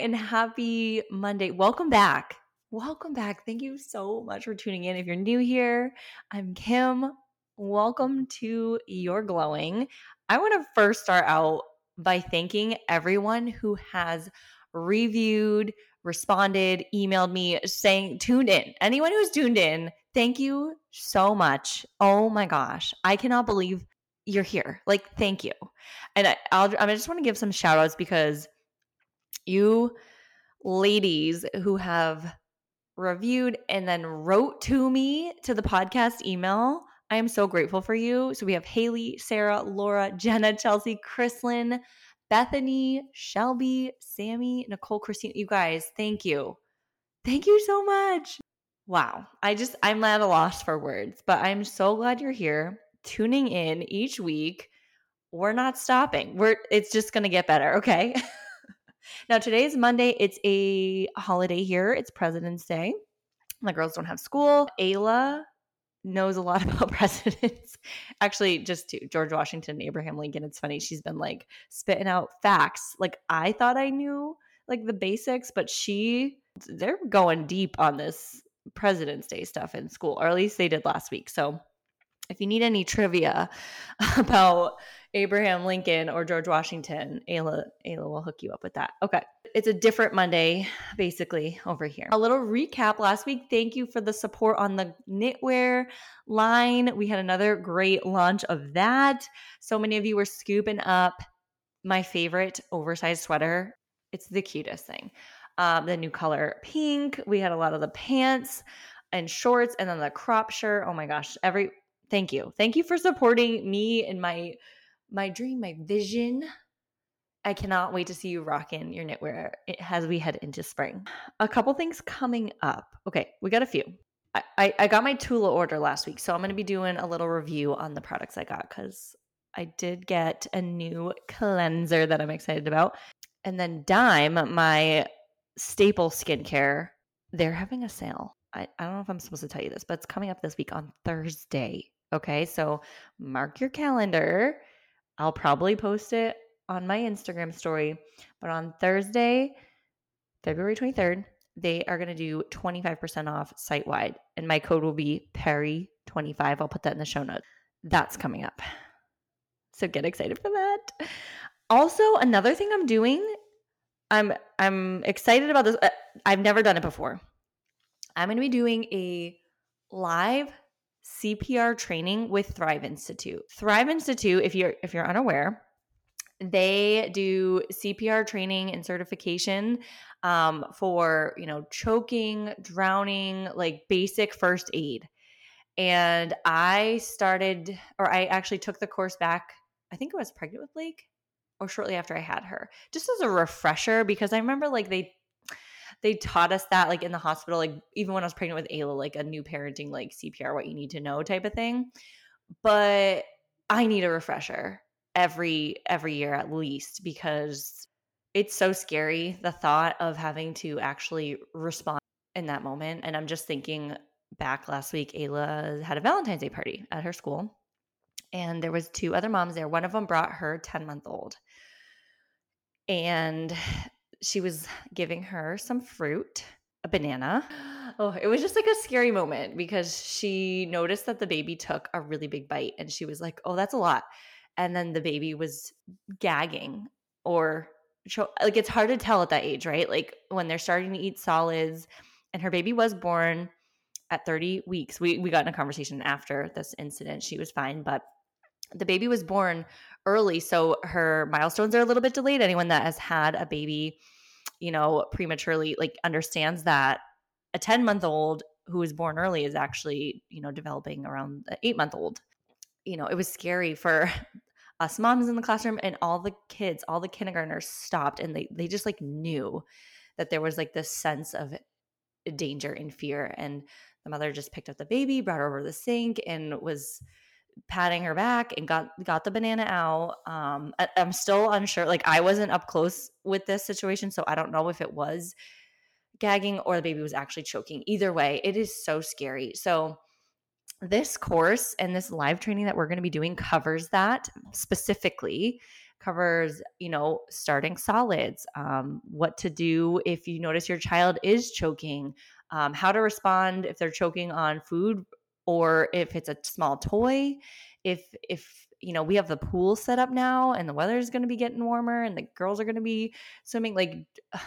and happy Monday. Welcome back. Welcome back. Thank you so much for tuning in. If you're new here, I'm Kim. Welcome to You're Glowing. I want to first start out by thanking everyone who has reviewed, responded, emailed me saying, tuned in. Anyone who's tuned in, thank you so much. Oh my gosh. I cannot believe you're here. Like, thank you. And I, I'll, I just want to give some shout outs because you ladies who have reviewed and then wrote to me to the podcast email. I am so grateful for you. So we have Haley, Sarah, Laura, Jenna, Chelsea, Chrislyn, Bethany, Shelby, Sammy, Nicole, Christine. You guys, thank you. Thank you so much. Wow. I just, I'm at a loss for words, but I'm so glad you're here tuning in each week. We're not stopping. We're, it's just going to get better. Okay. Now, today is Monday. It's a holiday here. It's President's Day. My girls don't have school. Ayla knows a lot about presidents. Actually, just to George Washington, and Abraham Lincoln. It's funny. She's been like spitting out facts. Like I thought I knew like the basics, but she they're going deep on this President's Day stuff in school, or at least they did last week. So if you need any trivia about Abraham Lincoln or George Washington, Ayla, Ayla will hook you up with that. Okay. It's a different Monday, basically, over here. A little recap last week. Thank you for the support on the knitwear line. We had another great launch of that. So many of you were scooping up my favorite oversized sweater. It's the cutest thing. Um, the new color pink. We had a lot of the pants and shorts and then the crop shirt. Oh my gosh. Every thank you. Thank you for supporting me and my my dream, my vision. I cannot wait to see you rocking your knitwear as we head into spring. A couple things coming up. Okay, we got a few. I, I, I got my Tula order last week, so I'm going to be doing a little review on the products I got because I did get a new cleanser that I'm excited about. And then Dime, my staple skincare, they're having a sale. I, I don't know if I'm supposed to tell you this, but it's coming up this week on Thursday. Okay, so mark your calendar I'll probably post it on my Instagram story. But on Thursday, February 23rd, they are going to do 25% off site wide. And my code will be Perry25. I'll put that in the show notes. That's coming up. So get excited for that. Also, another thing I'm doing, I'm I'm excited about this. Uh, I've never done it before. I'm going to be doing a live CPR training with Thrive Institute. Thrive Institute, if you're if you're unaware, they do CPR training and certification um, for you know choking, drowning, like basic first aid. And I started, or I actually took the course back. I think I was pregnant with Blake, or shortly after I had her, just as a refresher because I remember like they they taught us that like in the hospital, like even when I was pregnant with Ayla, like a new parenting, like CPR, what you need to know type of thing. But I need a refresher every every year at least because it's so scary the thought of having to actually respond in that moment. And I'm just thinking back last week, Ayla had a Valentine's Day party at her school. And there was two other moms there. One of them brought her 10 month old. And she was giving her some fruit, a banana. Oh, it was just like a scary moment because she noticed that the baby took a really big bite and she was like, "Oh, that's a lot." And then the baby was gagging or like it's hard to tell at that age, right? Like when they're starting to eat solids and her baby was born at 30 weeks. We we got in a conversation after this incident. She was fine, but the baby was born early, so her milestones are a little bit delayed. Anyone that has had a baby, you know, prematurely, like understands that a 10 month old who was born early is actually, you know, developing around eight month old. You know, it was scary for us moms in the classroom and all the kids, all the kindergartners stopped and they they just like knew that there was like this sense of danger and fear. And the mother just picked up the baby, brought her over the sink, and was patting her back and got got the banana out. Um, I, I'm still unsure. Like I wasn't up close with this situation, so I don't know if it was gagging or the baby was actually choking. Either way, it is so scary. So this course and this live training that we're going to be doing covers that specifically. covers, you know, starting solids, um, what to do if you notice your child is choking, um, how to respond if they're choking on food or if it's a small toy. If if you know we have the pool set up now and the weather is going to be getting warmer and the girls are going to be swimming, like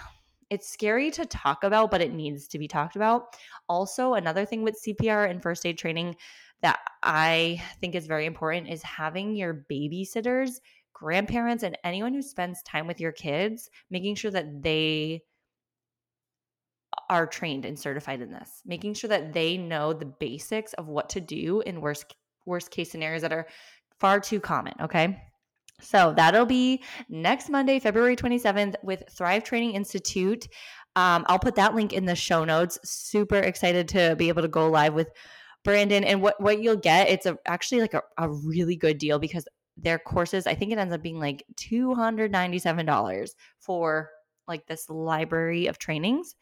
it's scary to talk about, but it needs to be talked about. Also, another thing with CPR and first aid training that I think is very important is having your babysitters, grandparents, and anyone who spends time with your kids, making sure that they are trained and certified in this, making sure that they know the basics of what to do in worst worst case scenarios that are far too common, okay? So that'll be next Monday, February 27th, with Thrive Training Institute. Um, I'll put that link in the show notes. Super excited to be able to go live with Brandon. And what, what you'll get, it's a, actually like a, a really good deal because their courses, I think it ends up being like $297 for like this library of trainings.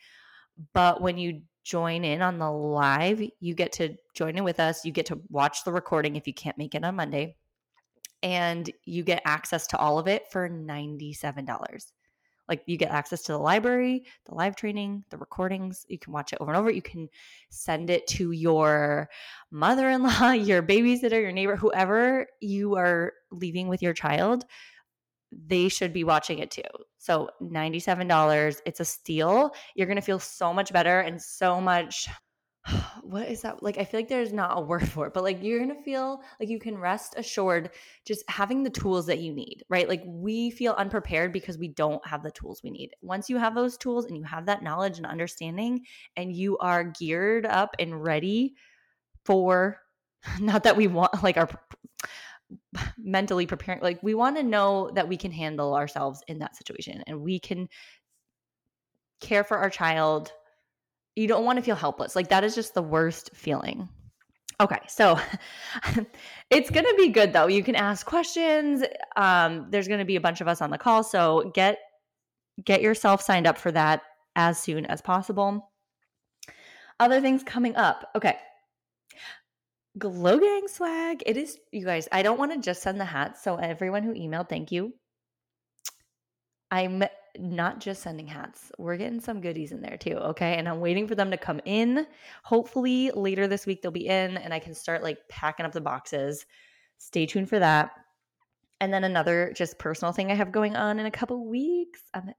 But when you join in on the live, you get to join in with us. You get to watch the recording if you can't make it on Monday and you get access to all of it for $97. Like you get access to the library, the live training, the recordings. You can watch it over and over. You can send it to your mother in law, your babysitter, your neighbor, whoever you are leaving with your child. They should be watching it too. So $97. It's a steal. You're going to feel so much better and so much what is that like i feel like there's not a word for it but like you're gonna feel like you can rest assured just having the tools that you need right like we feel unprepared because we don't have the tools we need once you have those tools and you have that knowledge and understanding and you are geared up and ready for not that we want like our mentally preparing like we want to know that we can handle ourselves in that situation and we can care for our child you don't want to feel helpless. Like that is just the worst feeling. Okay, so it's going to be good though. You can ask questions. Um, there's going to be a bunch of us on the call, so get get yourself signed up for that as soon as possible. Other things coming up. Okay. Glow Gang swag. It is, you guys, I don't want to just send the hats. So, everyone who emailed, thank you. I'm not just sending hats. We're getting some goodies in there too, okay? And I'm waiting for them to come in. Hopefully later this week they'll be in and I can start like packing up the boxes. Stay tuned for that. And then another just personal thing I have going on in a couple weeks. I'm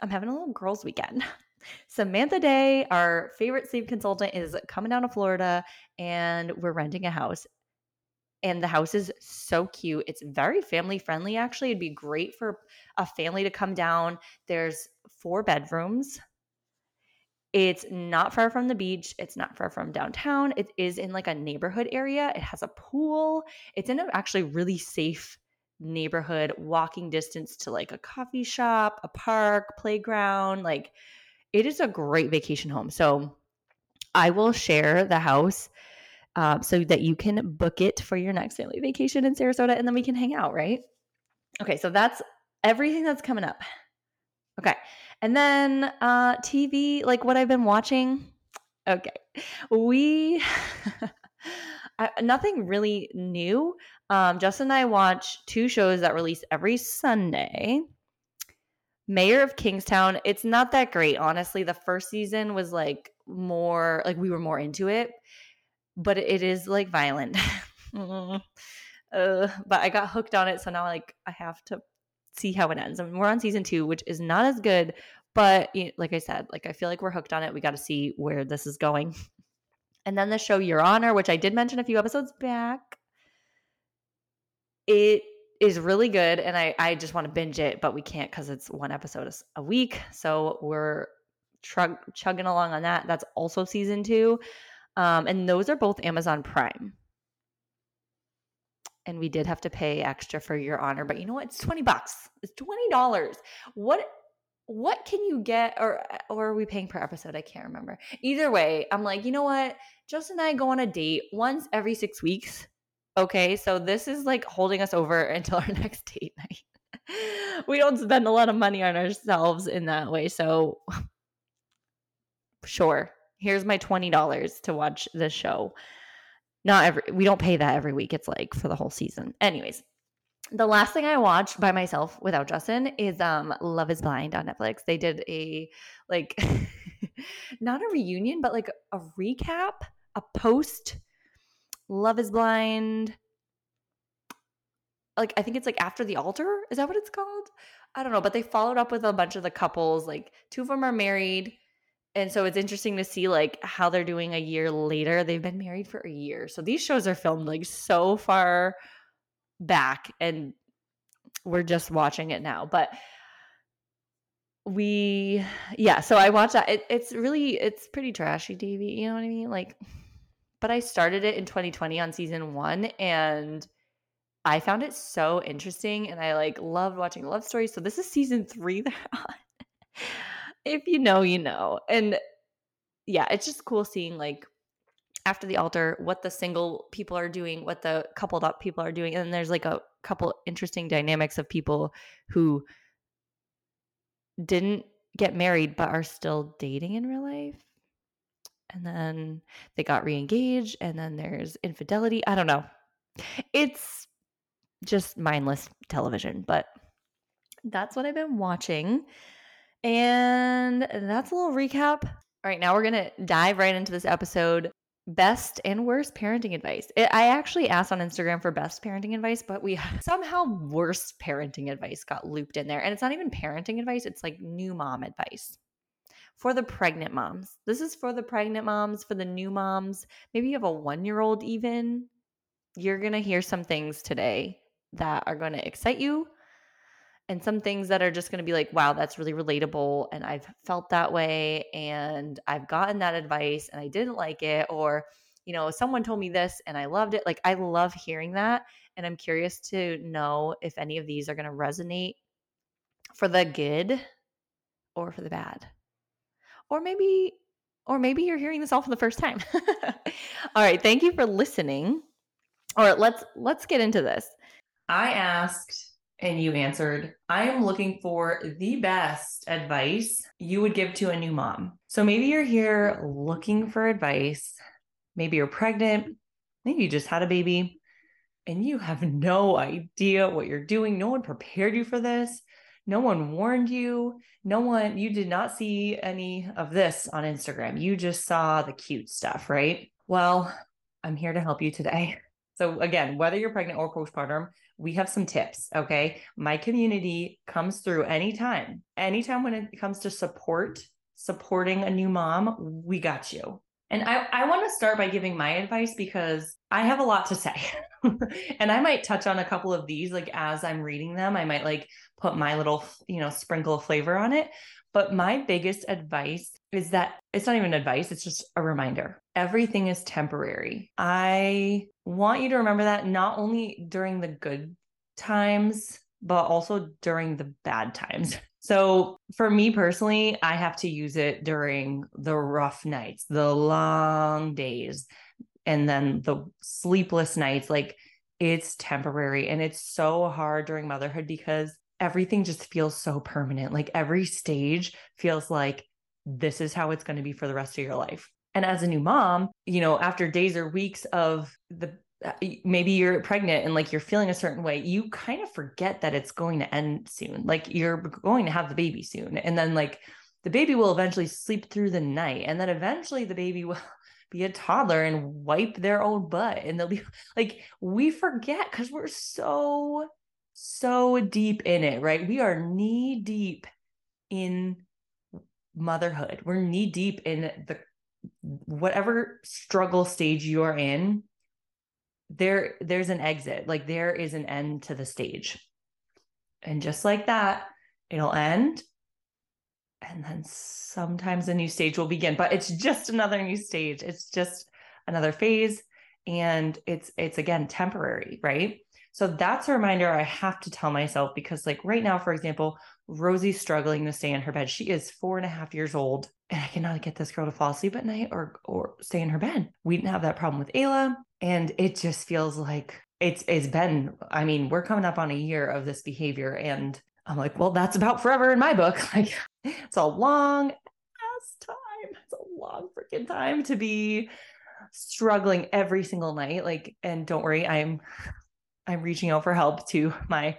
I'm having a little girls weekend. Samantha Day, our favorite sleep consultant, is coming down to Florida and we're renting a house and the house is so cute. It's very family friendly, actually. It'd be great for a family to come down. There's four bedrooms. It's not far from the beach. It's not far from downtown. It is in like a neighborhood area. It has a pool. It's in an actually really safe neighborhood, walking distance to like a coffee shop, a park, playground. Like it is a great vacation home. So I will share the house uh, so that you can book it for your next family vacation in Sarasota and then we can hang out, right? Okay, so that's everything that's coming up. Okay. And then uh TV, like what I've been watching. Okay. We I, nothing really new. Um Justin and I watch two shows that release every Sunday. Mayor of Kingstown, it's not that great, honestly. The first season was like more like we were more into it but it is like violent. uh, but I got hooked on it, so now like I have to see how it ends. I mean, we're on season two, which is not as good, but you know, like I said, like I feel like we're hooked on it. We got to see where this is going. And then the show Your Honor, which I did mention a few episodes back, it is really good, and I I just want to binge it, but we can't because it's one episode a week. So we're chug- chugging along on that. That's also season two. Um, and those are both Amazon Prime. And we did have to pay extra for your honor, but you know what? It's 20 bucks. It's $20. What what can you get or or are we paying per episode? I can't remember. Either way, I'm like, you know what? Justin and I go on a date once every 6 weeks. Okay, so this is like holding us over until our next date night. we don't spend a lot of money on ourselves in that way. So sure, here's my $20 to watch this show. Not every we don't pay that every week. It's like for the whole season. Anyways, the last thing I watched by myself without Justin is um Love is Blind on Netflix. They did a like not a reunion, but like a recap, a post Love is Blind. Like I think it's like after the altar. Is that what it's called? I don't know, but they followed up with a bunch of the couples. Like two of them are married. And so it's interesting to see like how they're doing a year later. They've been married for a year. So these shows are filmed like so far back and we're just watching it now. But we yeah, so I watched that. It, it's really it's pretty trashy, TV, You know what I mean? Like but I started it in 2020 on season one and I found it so interesting and I like loved watching love stories. So this is season three they're on. if you know, you know. And yeah, it's just cool seeing like after the altar what the single people are doing, what the coupled up people are doing. And then there's like a couple interesting dynamics of people who didn't get married but are still dating in real life. And then they got re-engaged and then there's infidelity. I don't know. It's just mindless television, but that's what I've been watching. And that's a little recap. All right, now we're going to dive right into this episode best and worst parenting advice. I actually asked on Instagram for best parenting advice, but we somehow worst parenting advice got looped in there. And it's not even parenting advice, it's like new mom advice for the pregnant moms. This is for the pregnant moms, for the new moms. Maybe you have a one year old, even. You're going to hear some things today that are going to excite you and some things that are just going to be like, wow, that's really relatable. And I've felt that way. And I've gotten that advice and I didn't like it. Or, you know, someone told me this and I loved it. Like, I love hearing that. And I'm curious to know if any of these are going to resonate for the good or for the bad. Or maybe, or maybe you're hearing this all for the first time. all right. Thank you for listening. All right. Let's, let's get into this. I asked and you answered, I am looking for the best advice you would give to a new mom. So maybe you're here looking for advice. Maybe you're pregnant. Maybe you just had a baby and you have no idea what you're doing. No one prepared you for this. No one warned you. No one, you did not see any of this on Instagram. You just saw the cute stuff, right? Well, I'm here to help you today. So, again, whether you're pregnant or postpartum, we have some tips. Okay. My community comes through anytime, anytime when it comes to support, supporting a new mom, we got you. And I, I want to start by giving my advice because I have a lot to say. and I might touch on a couple of these like as I'm reading them. I might like put my little, you know, sprinkle of flavor on it. But my biggest advice is that it's not even advice, it's just a reminder. Everything is temporary. I want you to remember that not only during the good times, but also during the bad times. So for me personally, I have to use it during the rough nights, the long days, and then the sleepless nights. Like it's temporary and it's so hard during motherhood because everything just feels so permanent. Like every stage feels like this is how it's going to be for the rest of your life. And as a new mom, you know, after days or weeks of the Uh, maybe you're pregnant and like you're feeling a certain way, you kind of forget that it's going to end soon. Like you're going to have the baby soon. And then like the baby will eventually sleep through the night. And then eventually the baby will be a toddler and wipe their own butt. And they'll be like, we forget because we're so, so deep in it, right? We are knee deep in motherhood. We're knee deep in the whatever struggle stage you're in there there's an exit like there is an end to the stage. And just like that it'll end and then sometimes a new stage will begin but it's just another new stage. It's just another phase and it's it's again temporary right? So that's a reminder i have to tell myself because like right now for example rosie's struggling to stay in her bed. She is four and a half years old and i cannot get this girl to fall asleep at night or or stay in her bed we didn't have that problem with ayla and it just feels like it's it's been i mean we're coming up on a year of this behavior and i'm like well that's about forever in my book like it's a long ass time it's a long freaking time to be struggling every single night like and don't worry i'm I'm reaching out for help to my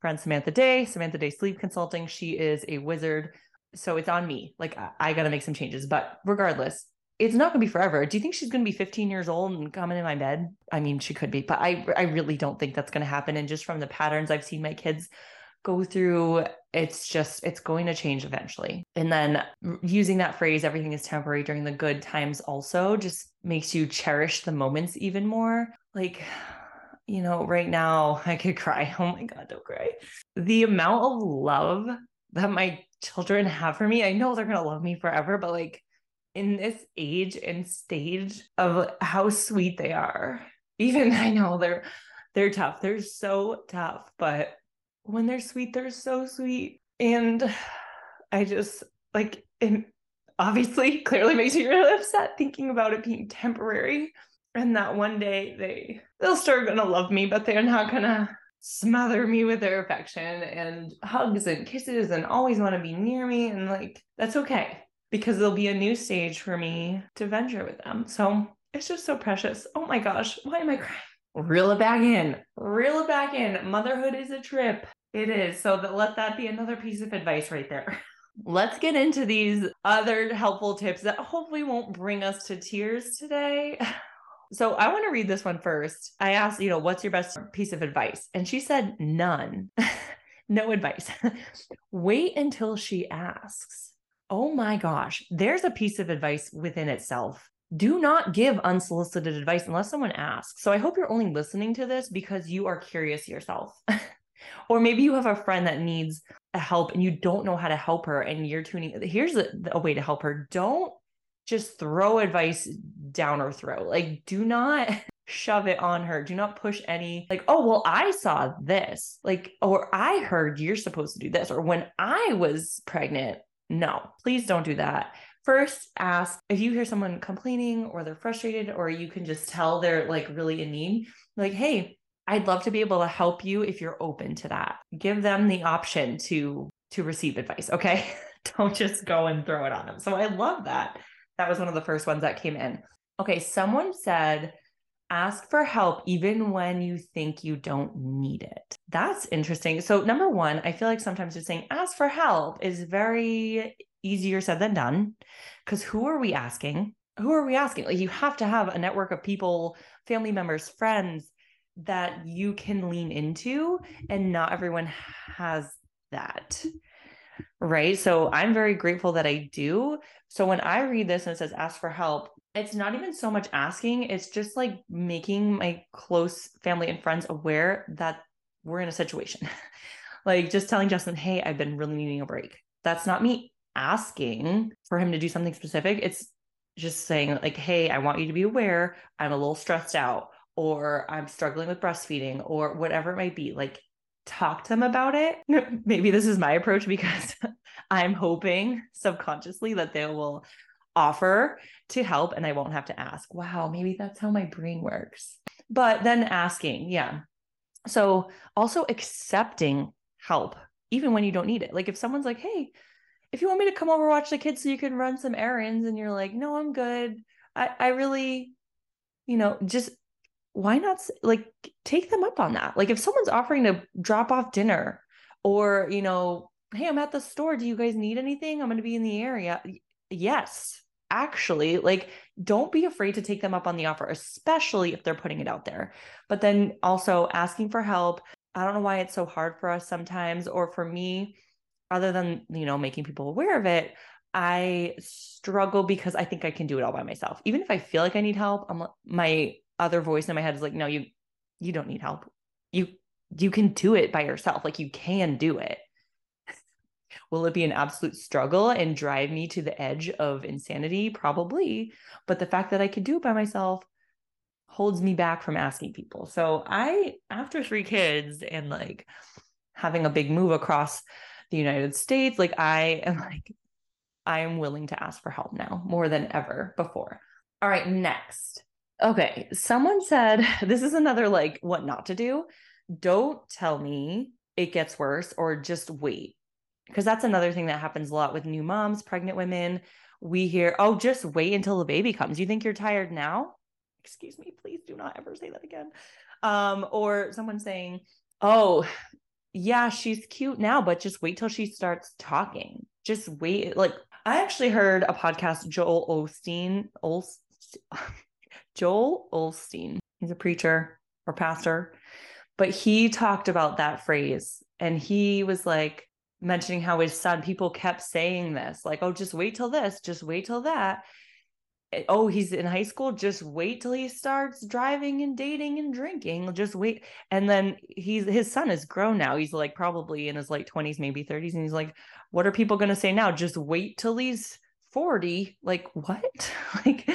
friend Samantha Day, Samantha Day Sleep Consulting. She is a wizard. So it's on me. Like I, got to make some changes. But regardless, it's not going to be forever. Do you think she's going to be 15 years old and coming in my bed? I mean, she could be, but I I really don't think that's going to happen. And just from the patterns I've seen my kids go through, it's just it's going to change eventually. And then using that phrase everything is temporary during the good times also just makes you cherish the moments even more. Like you know, right now I could cry. Oh my god, don't cry. The amount of love that my children have for me, I know they're going to love me forever, but like in this age and stage of how sweet they are. Even I know they're they're tough. They're so tough, but when they're sweet, they're so sweet. And I just like it obviously clearly makes me really upset thinking about it being temporary. And that one day they they'll start gonna love me, but they're not gonna smother me with their affection and hugs and kisses and always want to be near me. And like that's okay because there'll be a new stage for me to venture with them. So it's just so precious. Oh my gosh, why am I crying? Reel it back in, reel it back in. Motherhood is a trip. It is. So that let that be another piece of advice right there. Let's get into these other helpful tips that hopefully won't bring us to tears today. So I want to read this one first. I asked, you know, what's your best piece of advice? And she said, none. no advice. Wait until she asks. Oh my gosh, there's a piece of advice within itself. Do not give unsolicited advice unless someone asks. So I hope you're only listening to this because you are curious yourself. or maybe you have a friend that needs help and you don't know how to help her and you're tuning. Here's a, a way to help her. Don't just throw advice down her throat. Like, do not shove it on her. Do not push any, like, oh, well, I saw this, like, or I heard you're supposed to do this, or when I was pregnant, no, please don't do that. First, ask if you hear someone complaining or they're frustrated, or you can just tell they're like really in need, like, hey, I'd love to be able to help you if you're open to that. Give them the option to to receive advice, okay? don't just go and throw it on them. So I love that. That was one of the first ones that came in. Okay, someone said ask for help even when you think you don't need it. That's interesting. So, number one, I feel like sometimes just saying ask for help is very easier said than done because who are we asking? Who are we asking? Like, you have to have a network of people, family members, friends that you can lean into, and not everyone has that. Right. So, I'm very grateful that I do. So, when I read this and it says ask for help, it's not even so much asking, it's just like making my close family and friends aware that we're in a situation. like just telling Justin, hey, I've been really needing a break. That's not me asking for him to do something specific. It's just saying, like, hey, I want you to be aware I'm a little stressed out, or I'm struggling with breastfeeding, or whatever it might be. Like, talk to them about it. Maybe this is my approach because I'm hoping subconsciously that they will offer to help and I won't have to ask. Wow, maybe that's how my brain works. But then asking, yeah. So also accepting help, even when you don't need it. Like if someone's like, hey, if you want me to come over watch the kids so you can run some errands and you're like, no, I'm good. I, I really, you know, just why not like take them up on that? Like if someone's offering to drop off dinner or, you know, hey, I'm at the store. Do you guys need anything? I'm going to be in the area. Yes, actually like don't be afraid to take them up on the offer especially if they're putting it out there but then also asking for help i don't know why it's so hard for us sometimes or for me other than you know making people aware of it i struggle because i think i can do it all by myself even if i feel like i need help i'm my other voice in my head is like no you you don't need help you you can do it by yourself like you can do it Will it be an absolute struggle and drive me to the edge of insanity? Probably. But the fact that I could do it by myself holds me back from asking people. So I, after three kids and like having a big move across the United States, like I am like, I am willing to ask for help now more than ever before. All right, next. Okay, someone said this is another like what not to do. Don't tell me it gets worse or just wait because that's another thing that happens a lot with new moms, pregnant women. We hear, oh, just wait until the baby comes. You think you're tired now? Excuse me, please do not ever say that again. um, or someone saying, "Oh, yeah, she's cute now, but just wait till she starts talking. Just wait." Like I actually heard a podcast, Joel Osteen, Olst, Joel Olstein. He's a preacher or pastor, but he talked about that phrase, and he was like mentioning how his son, people kept saying this, like, "Oh, just wait till this, just wait till that." Eh, oh he's in high school just wait till he starts driving and dating and drinking just wait. And then he's his son is grown now. He's like probably in his late 20s maybe 30s and he's like what are people going to say now? Just wait till he's 40 like what? Like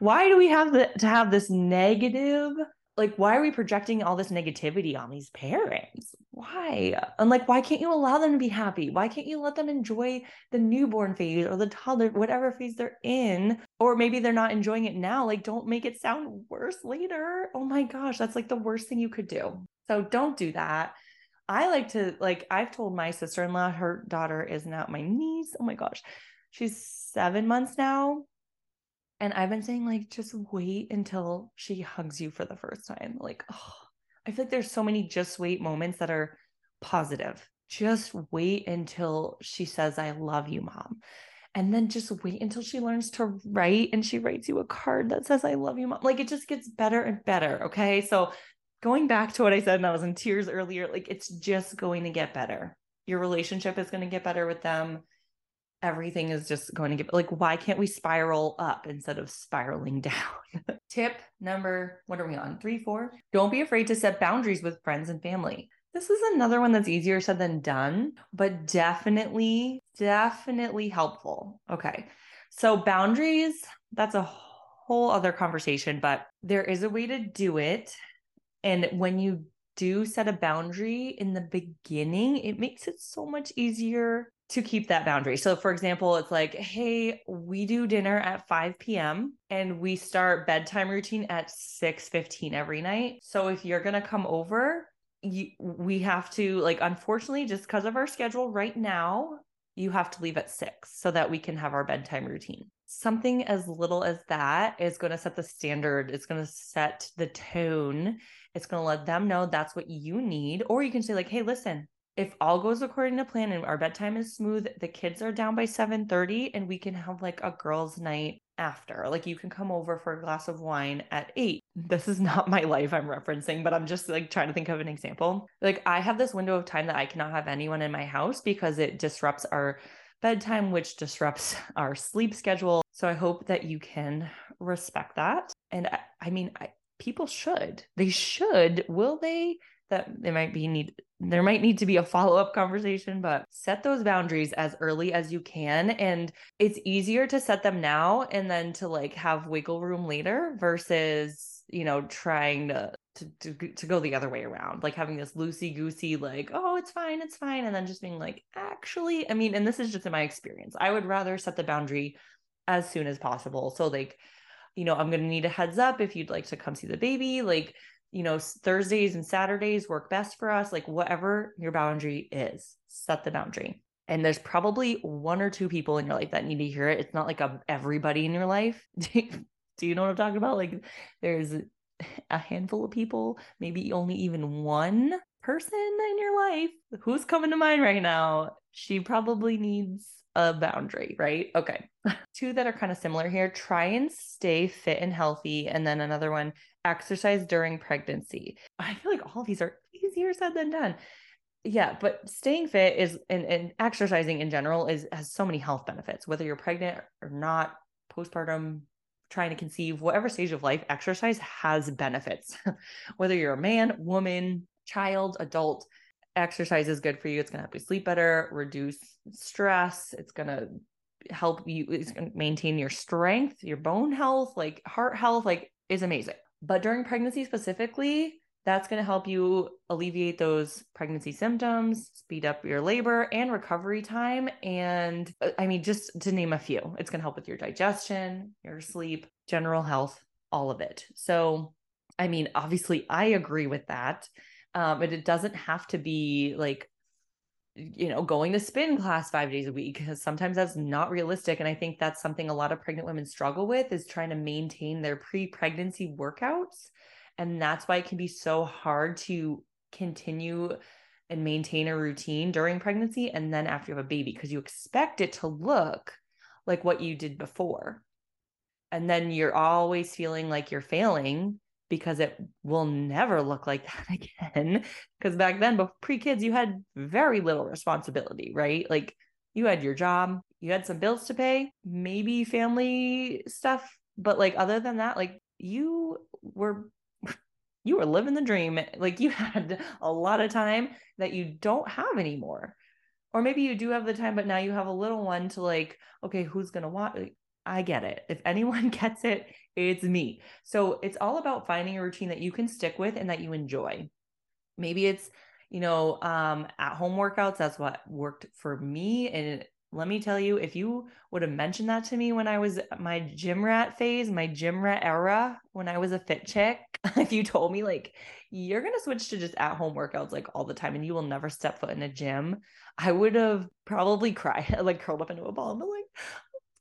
why do we have the, to have this negative? Like why are we projecting all this negativity on these parents? Why? And like why can't you allow them to be happy? Why can't you let them enjoy the newborn phase or the toddler whatever phase they're in? Or maybe they're not enjoying it now like don't make it sound worse later. Oh my gosh that's like the worst thing you could do. So don't do that. I like to like i've told my sister-in-law her daughter is now my niece. Oh my gosh. She's seven months now and I've been saying, like, just wait until she hugs you for the first time. Like, oh, I feel like there's so many just wait moments that are positive. Just wait until she says, I love you, mom. And then just wait until she learns to write and she writes you a card that says, I love you, mom. Like, it just gets better and better. Okay. So, going back to what I said, and I was in tears earlier, like, it's just going to get better. Your relationship is going to get better with them everything is just going to get like why can't we spiral up instead of spiraling down? Tip number what are we on? Three four? Don't be afraid to set boundaries with friends and family. This is another one that's easier said than done but definitely definitely helpful. Okay. So boundaries that's a whole other conversation but there is a way to do it. And when you do set a boundary in the beginning, it makes it so much easier to keep that boundary. So, for example, it's like, hey, we do dinner at 5 p.m. and we start bedtime routine at 6 15 every night. So, if you're going to come over, you, we have to, like, unfortunately, just because of our schedule right now, you have to leave at six so that we can have our bedtime routine. Something as little as that is going to set the standard, it's going to set the tone. It's going to let them know that's what you need. Or you can say, like, hey, listen, if all goes according to plan and our bedtime is smooth, the kids are down by 7:30 and we can have like a girls' night after. Like you can come over for a glass of wine at 8. This is not my life I'm referencing, but I'm just like trying to think of an example. Like I have this window of time that I cannot have anyone in my house because it disrupts our bedtime which disrupts our sleep schedule. So I hope that you can respect that. And I, I mean, I, people should. They should. Will they? that they might be need there might need to be a follow-up conversation but set those boundaries as early as you can. And it's easier to set them now and then to like have wiggle room later versus you know trying to to, to, to go the other way around like having this loosey goosey like oh it's fine it's fine and then just being like actually i mean and this is just in my experience. I would rather set the boundary as soon as possible. So like you know i'm going to need a heads up if you'd like to come see the baby like you know, Thursdays and Saturdays work best for us, like whatever your boundary is, set the boundary. And there's probably one or two people in your life that need to hear it. It's not like a, everybody in your life. Do you know what I'm talking about? Like there's a handful of people, maybe only even one person in your life. Who's coming to mind right now? She probably needs a boundary, right? Okay. Two that are kind of similar here try and stay fit and healthy. And then another one exercise during pregnancy. I feel like all these are easier said than done. Yeah, but staying fit is and, and exercising in general is has so many health benefits, whether you're pregnant or not, postpartum, trying to conceive, whatever stage of life, exercise has benefits. whether you're a man, woman, child, adult, exercise is good for you. It's going to help you sleep better, reduce stress. It's going to help you it's to maintain your strength, your bone health, like heart health, like is amazing. But during pregnancy specifically, that's going to help you alleviate those pregnancy symptoms, speed up your labor and recovery time. And uh, I mean, just to name a few, it's going to help with your digestion, your sleep, general health, all of it. So, I mean, obviously, I agree with that. Um, but it doesn't have to be like you know going to spin class five days a week because sometimes that's not realistic and i think that's something a lot of pregnant women struggle with is trying to maintain their pre-pregnancy workouts And that's why it can be so hard to continue and maintain a routine during pregnancy and then after you have a baby because you expect it to look like what you did before. And then you're always feeling like you're failing because it will never look like that again. Because back then, pre kids, you had very little responsibility, right? Like you had your job, you had some bills to pay, maybe family stuff. But like other than that, like you were you were living the dream. Like you had a lot of time that you don't have anymore. Or maybe you do have the time, but now you have a little one to like, okay, who's gonna want I get it. If anyone gets it, it's me. So it's all about finding a routine that you can stick with and that you enjoy. Maybe it's, you know, um, at home workouts. That's what worked for me. And let me tell you, if you would have mentioned that to me when I was my gym rat phase, my gym rat era, when I was a fit chick, if you told me like you're gonna switch to just at home workouts like all the time and you will never step foot in a gym, I would have probably cried, like curled up into a ball and be like,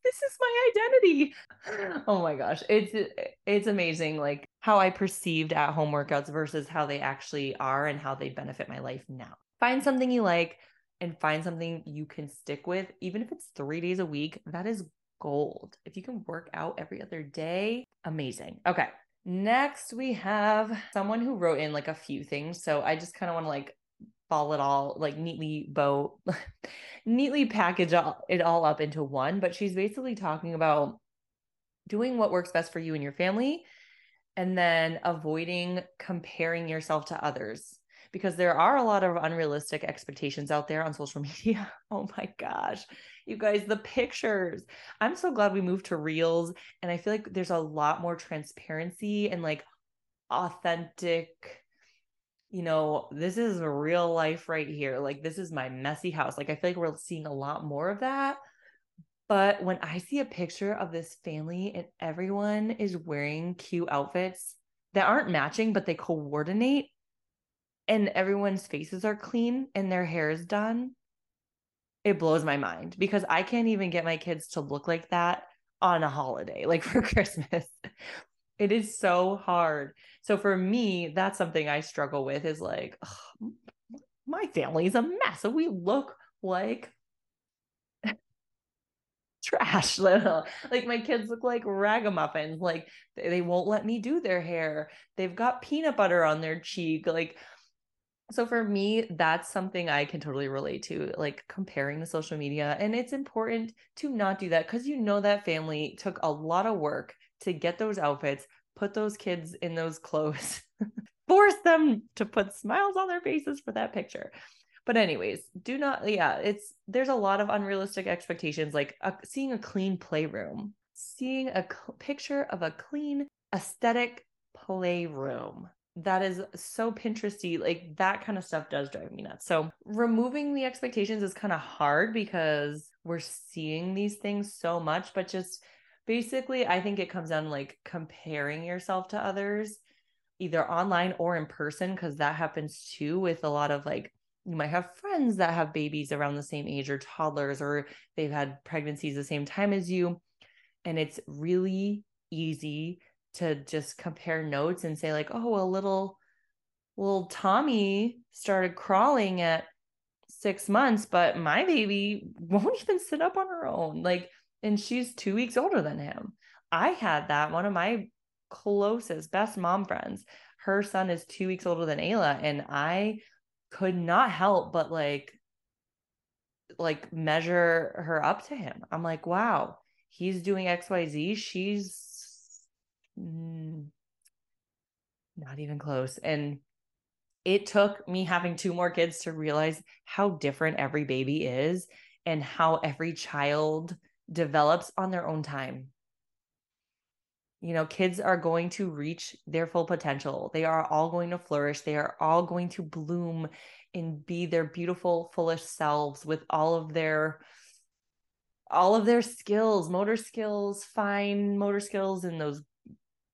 this is my identity. Oh my gosh. It's it's amazing like how I perceived at home workouts versus how they actually are and how they benefit my life now. Find something you like and find something you can stick with even if it's 3 days a week. That is gold. If you can work out every other day, amazing. Okay. Next, we have someone who wrote in like a few things. So I just kind of want to like ball it all like neatly bow neatly package it all up into one but she's basically talking about doing what works best for you and your family and then avoiding comparing yourself to others because there are a lot of unrealistic expectations out there on social media. Oh my gosh. You guys, the pictures. I'm so glad we moved to reels and I feel like there's a lot more transparency and like authentic you know, this is real life right here. Like, this is my messy house. Like, I feel like we're seeing a lot more of that. But when I see a picture of this family and everyone is wearing cute outfits that aren't matching, but they coordinate, and everyone's faces are clean and their hair is done, it blows my mind because I can't even get my kids to look like that on a holiday, like for Christmas. It is so hard. So for me, that's something I struggle with is like, ugh, my family's a mess. So we look like trash like my kids look like ragamuffins like they won't let me do their hair they've got peanut butter on their cheek like so for me that's something i can totally relate to like comparing the social media and it's important to not do that because you know that family took a lot of work to get those outfits, put those kids in those clothes, force them to put smiles on their faces for that picture. But anyways, do not yeah, it's there's a lot of unrealistic expectations like a, seeing a clean playroom, seeing a cl- picture of a clean aesthetic playroom that is so Pinteresty. Like that kind of stuff does drive me nuts. So removing the expectations is kind of hard because we're seeing these things so much, but just basically i think it comes down to like comparing yourself to others either online or in person because that happens too with a lot of like you might have friends that have babies around the same age or toddlers or they've had pregnancies the same time as you. And it's really easy to just compare notes and say like oh a little little tommy started crawling at six months but my baby won't even sit up on her own. Like and she's two weeks older than him. I had that. One of my closest, best mom friends, her son is two weeks older than Ayla, and I could not help but like like measure her up to him. I'm like, wow, he's doing XYZ. She's mm, not even close. And it took me having two more kids to realize how different every baby is and how every child develops on their own time. You know, kids are going to reach their full potential. They are all going to flourish. They are all going to bloom and be their beautiful, fullest selves with all of their all of their skills, motor skills, fine motor skills, and those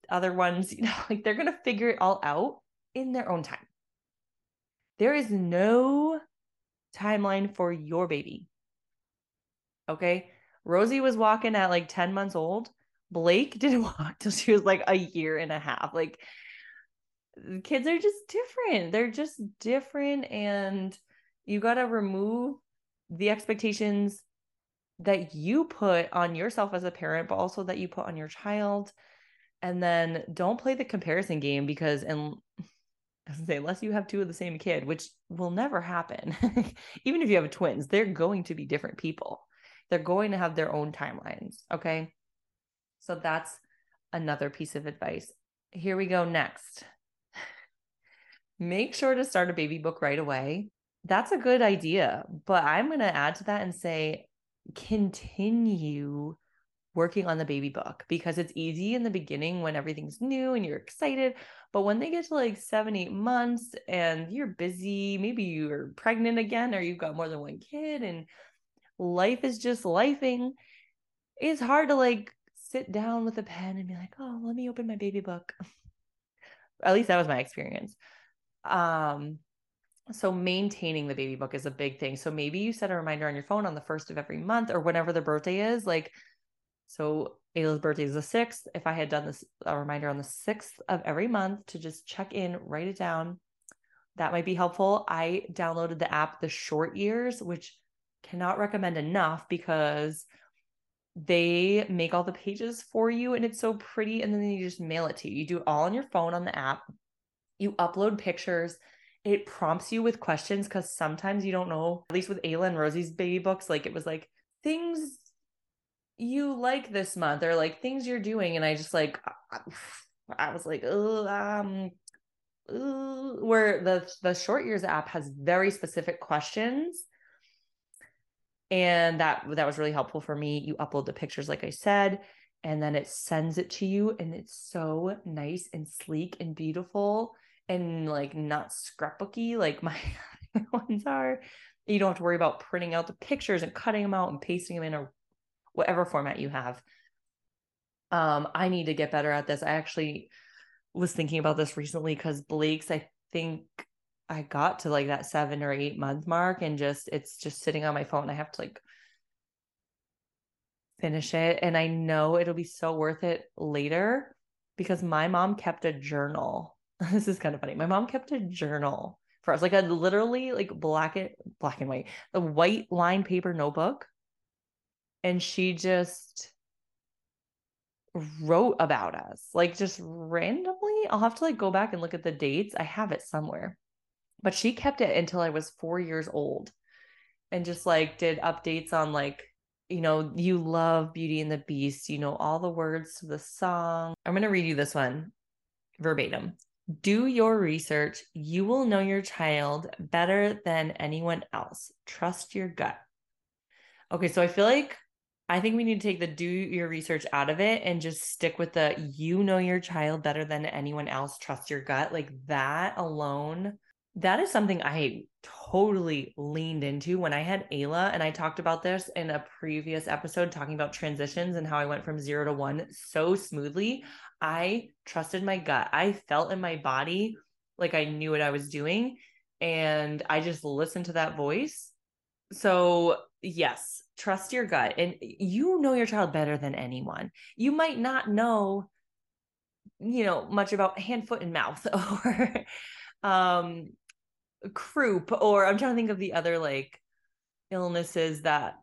other ones, you know, like they're going to figure it all out in their own time. There is no timeline for your baby. Okay. Rosie was walking at like 10 months old. Blake didn't walk till she was like a year and a half. Like kids are just different. They're just different. And you got to remove the expectations that you put on yourself as a parent, but also that you put on your child. And then don't play the comparison game because, and say, unless you have two of the same kid, which will never happen, even if you have twins, they're going to be different people. They're going to have their own timelines. Okay. So that's another piece of advice. Here we go next. Make sure to start a baby book right away. That's a good idea. But I'm going to add to that and say continue working on the baby book because it's easy in the beginning when everything's new and you're excited. But when they get to like seven, eight months and you're busy, maybe you're pregnant again or you've got more than one kid and life is just lifing, it's hard to like sit down with a pen and be like, oh, let me open my baby book. At least that was my experience. Um, so maintaining the baby book is a big thing. So maybe you set a reminder on your phone on the first of every month or whenever the birthday is. Like, so Ayla's birthday is the sixth. If I had done this a reminder on the sixth of every month to just check in, write it down, that might be helpful. I downloaded the app The Short Years, which cannot recommend enough because they make all the pages for you and it's so pretty. And then you just mail it to you. You do it all on your phone on the app. You upload pictures it prompts you with questions because sometimes you don't know, at least with Ayla and Rosie's baby books, like it was like things you like this month or like things you're doing. And I just like, I was like, oh, um, where the the short years app has very specific questions and that that was really helpful for me you upload the pictures like i said and then it sends it to you and it's so nice and sleek and beautiful and like not scrapbooky like my ones are. You don't have to worry about printing out the pictures and cutting them out and pasting them in or whatever format you have. Um, I need to get better at this. I actually was thinking about this recently because Blake's, I think I got to like that seven or eight month mark and just it's just sitting on my phone. I have to like finish it. And I know it'll be so worth it later because my mom kept a journal this is kind of funny. My mom kept a journal for us, like a literally like black and black and white, the white line paper notebook. And she just wrote about us, like just randomly. I'll have to like go back and look at the dates. I have it somewhere. But she kept it until I was four years old and just like did updates on like you know, you love Beauty and the Beast, you know, all the words to the song. I'm going to read you this one verbatim. Do your research. You will know your child better than anyone else. Trust your gut. Okay, so I feel like I think we need to take the do your research out of it and just stick with the you know your child better than anyone else. Trust your gut. Like that alone, that is something I totally leaned into when I had Ayla. And I talked about this in a previous episode, talking about transitions and how I went from zero to one so smoothly. I trusted my gut. I felt in my body like I knew what I was doing. And I just listened to that voice. So, yes, trust your gut. And you know your child better than anyone. You might not know, you know, much about hand, foot, and mouth or um croup, or I'm trying to think of the other like illnesses that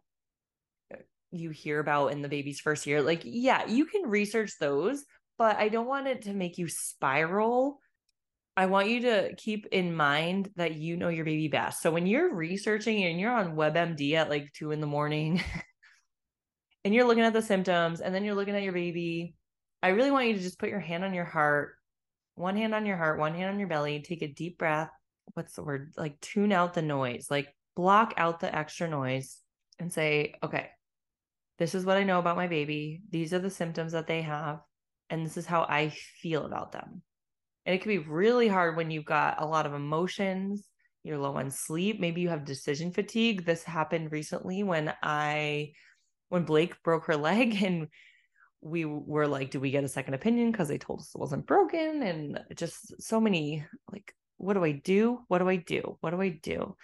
uh, you hear about in the baby's first year. Like, yeah, you can research those, but I don't want it to make you spiral. I want you to keep in mind that you know your baby best. So when you're researching and you're on WebMD at like two in the morning and you're looking at the symptoms and then you're looking at your baby, I really want you to just put your hand on your heart, one hand on your heart, one hand on your belly, take a deep breath. What's the word? Like tune out the noise, like block out the extra noise and say, okay, this is what I know about my baby. These are the symptoms that they have and this is how I feel about them. And it can be really hard when you've got a lot of emotions, you're low on sleep, maybe you have decision fatigue. This happened recently when I when Blake broke her leg and we were like, do we get a second opinion because they told us it wasn't broken and just so many like what do I do? What do I do? What do I do?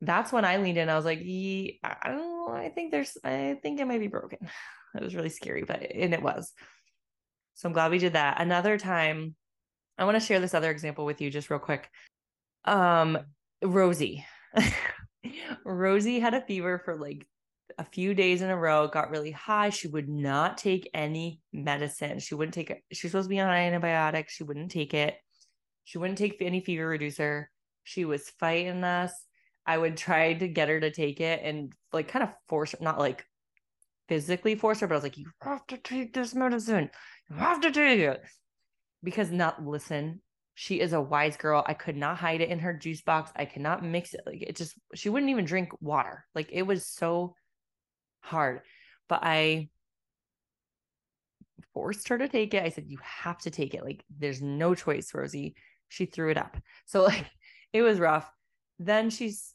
That's when I leaned in. I was like, I don't know. I think there's, I think it might be broken. It was really scary, but, and it was. So I'm glad we did that. Another time, I want to share this other example with you just real quick. Um, Rosie. Rosie had a fever for like a few days in a row, got really high. She would not take any medicine. She wouldn't take it. She was supposed to be on antibiotics. She wouldn't take it. She wouldn't take any fever reducer. She was fighting us. I would try to get her to take it and like kind of force her, not like physically force her, but I was like, you have to take this medicine. You have to take it. Because not listen, she is a wise girl. I could not hide it in her juice box. I could not mix it. Like it just, she wouldn't even drink water. Like it was so hard. But I forced her to take it. I said, you have to take it. Like there's no choice, Rosie. She threw it up. So like it was rough. Then she's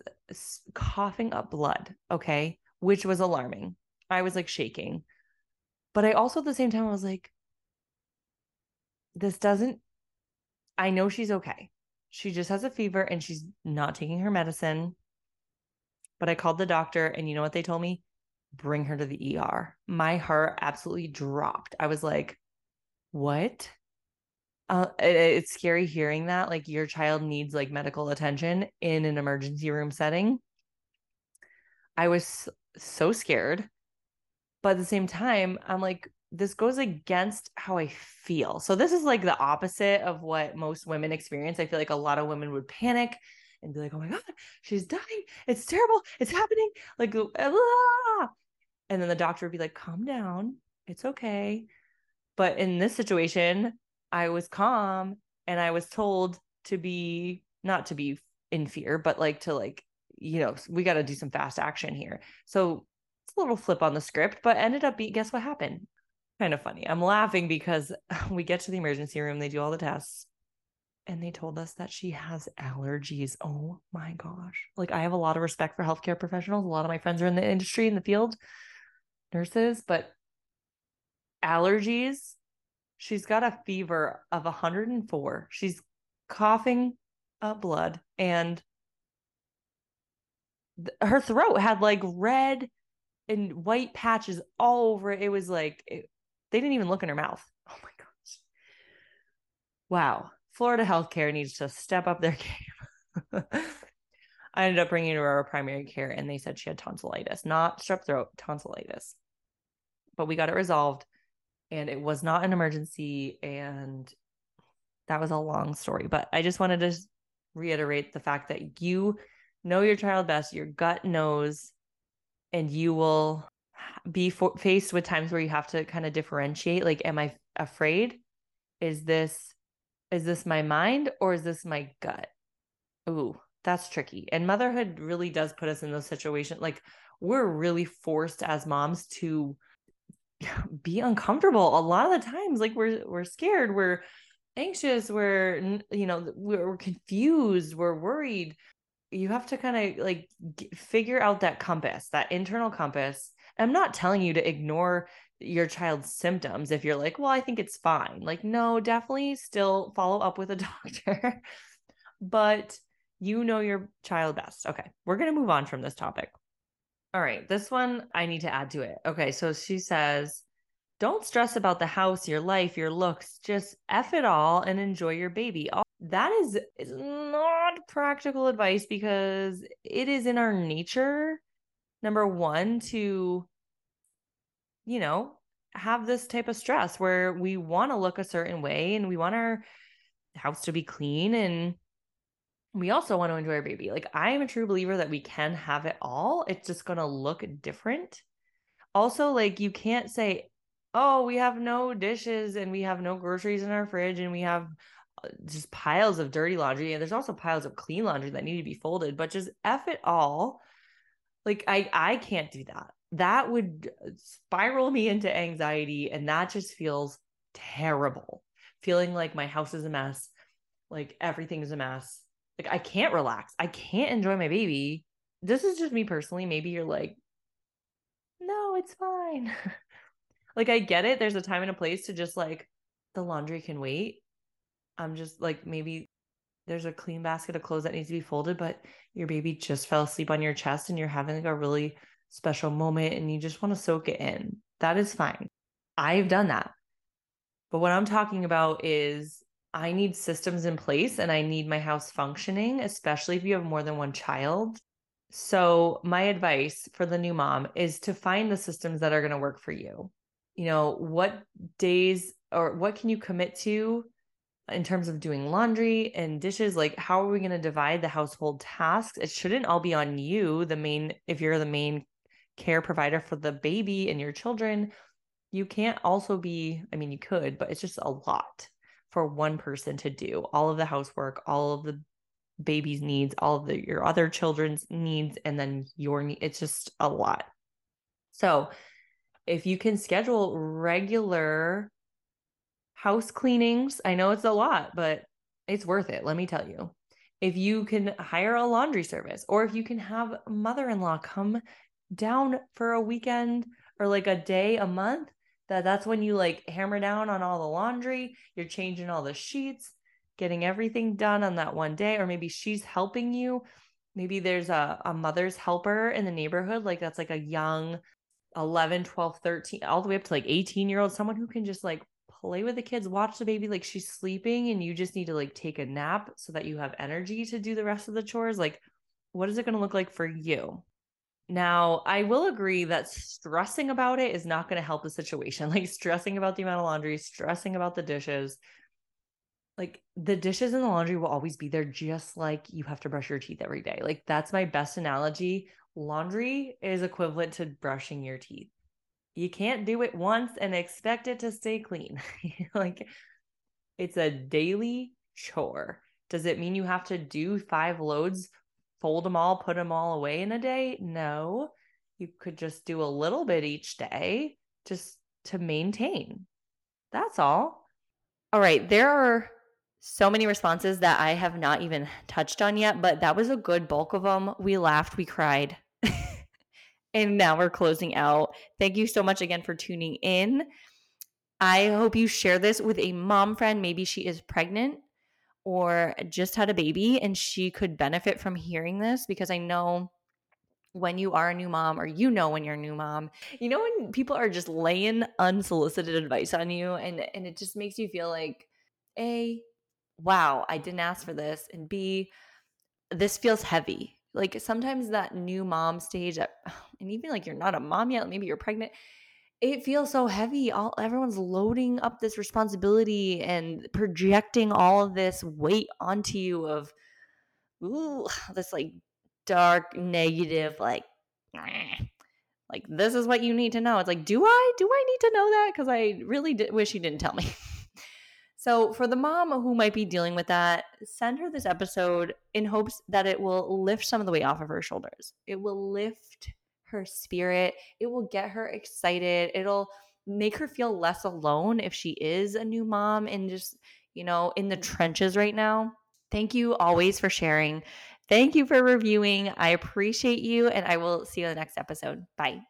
coughing up blood. Okay. Which was alarming. I was like shaking. But I also at the same time I was like, this doesn't, I know she's okay. She just has a fever and she's not taking her medicine. But I called the doctor and you know what they told me? Bring her to the ER. My heart absolutely dropped. I was like, what? Uh, it, it's scary hearing that like your child needs like medical attention in an emergency room setting. I was so scared. But at the same time, I'm like, this goes against how I feel. So this is like the opposite of what most women experience. I feel like a lot of women would panic and be like, "Oh my god, she's dying. It's terrible. It's happening." Like ah! and then the doctor would be like, "Calm down. It's okay." But in this situation, I was calm and I was told to be not to be in fear, but like to like, you know, we got to do some fast action here. So it's a little flip on the script, but ended up being guess what happened? Kind of funny. I'm laughing because we get to the emergency room, they do all the tests, and they told us that she has allergies. Oh my gosh. Like I have a lot of respect for healthcare professionals. A lot of my friends are in the industry in the field, nurses, but allergies. She's got a fever of 104. She's coughing up blood and her throat had like red and white patches all over it. It was like it, they didn't even look in her mouth. Oh my gosh. Wow. Florida healthcare needs to step up their game. I ended up bringing her to our primary care and they said she had tonsillitis, not strep throat, tonsillitis. But we got it resolved and it was not an emergency. And that was a long story. But I just wanted to reiterate the fact that you know your child best, your gut knows and you will be for- faced with times where you have to kind of differentiate like am i afraid is this is this my mind or is this my gut ooh that's tricky and motherhood really does put us in those situations like we're really forced as moms to be uncomfortable a lot of the times like we're we're scared we're anxious we're you know we're, we're confused we're worried you have to kind of like g- figure out that compass, that internal compass. I'm not telling you to ignore your child's symptoms if you're like, well, I think it's fine. Like, no, definitely still follow up with a doctor. but you know your child best. Okay, we're going to move on from this topic. All right, this one I need to add to it. Okay, so she says, don't stress about the house, your life, your looks. Just F it all and enjoy your baby. That is, is not practical advice because it is in our nature, number one, to, you know, have this type of stress where we want to look a certain way and we want our house to be clean and we also want to enjoy our baby. Like I am a true believer that we can have it all. It's just going to look different. Also, like you can't say oh, we have no dishes and we have no groceries in our fridge and we have uh, just piles of dirty laundry and there's also piles of clean laundry that need to be folded, but just F it all. Like I I can't do that. That would uh, spiral me into anxiety and that just feels terrible. Feeling like my house is a mess, like everything is a mess. Like I can't relax. I can't enjoy my baby. This is just me personally. Maybe you're like, no, it's fine. Like I get it. There's a time and a place to just like the laundry can wait. I'm just like maybe there's a clean basket of clothes that needs to be folded, but your baby just fell asleep on your chest and you're having like a really special moment and you just want to soak it in. That is fine. I've done that. But what I'm talking about is I need systems in place and I need my house functioning, especially if you have more than one child. So, my advice for the new mom is to find the systems that are going to work for you. You know, what days or what can you commit to in terms of doing laundry and dishes? Like, how are we going to divide the household tasks? It shouldn't all be on you, the main, if you're the main care provider for the baby and your children. You can't also be, I mean, you could, but it's just a lot for one person to do all of the housework, all of the baby's needs, all of the, your other children's needs, and then your need. It's just a lot. So, if you can schedule regular house cleanings, I know it's a lot, but it's worth it. Let me tell you. If you can hire a laundry service, or if you can have mother in law come down for a weekend or like a day a month that that's when you like hammer down on all the laundry you're changing all the sheets getting everything done on that one day or maybe she's helping you. Maybe there's a, a mother's helper in the neighborhood like that's like a young 11 12 13 all the way up to like 18 year old someone who can just like play with the kids watch the baby like she's sleeping and you just need to like take a nap so that you have energy to do the rest of the chores like what is it going to look like for you now, I will agree that stressing about it is not going to help the situation. Like stressing about the amount of laundry, stressing about the dishes. Like the dishes and the laundry will always be there, just like you have to brush your teeth every day. Like that's my best analogy. Laundry is equivalent to brushing your teeth. You can't do it once and expect it to stay clean. like it's a daily chore. Does it mean you have to do five loads fold them all, put them all away in a day. No, you could just do a little bit each day just to maintain. That's all. All right. There are so many responses that I have not even touched on yet, but that was a good bulk of them. We laughed, we cried. and now we're closing out. Thank you so much again for tuning in. I hope you share this with a mom friend. Maybe she is pregnant or just had a baby and she could benefit from hearing this because I know when you are a new mom or you know when you're a new mom you know when people are just laying unsolicited advice on you and and it just makes you feel like a wow i didn't ask for this and b this feels heavy. Like sometimes that new mom stage and even like you're not a mom yet maybe you're pregnant it feels so heavy all everyone's loading up this responsibility and projecting all of this weight onto you of ooh this like dark negative like like this is what you need to know. It's like do i? Do i need to know that? Because i really did, wish you didn't tell me. So for the mom who might be dealing with that send her this episode in hopes that it will lift some of the weight off of her shoulders. It will lift her spirit. It will get her excited. It'll make her feel less alone if she is a new mom and just, you know, in the mm. trenches right now. Thank you always for sharing. Thank you for reviewing. I appreciate you, and I will see you in the next episode. Bye.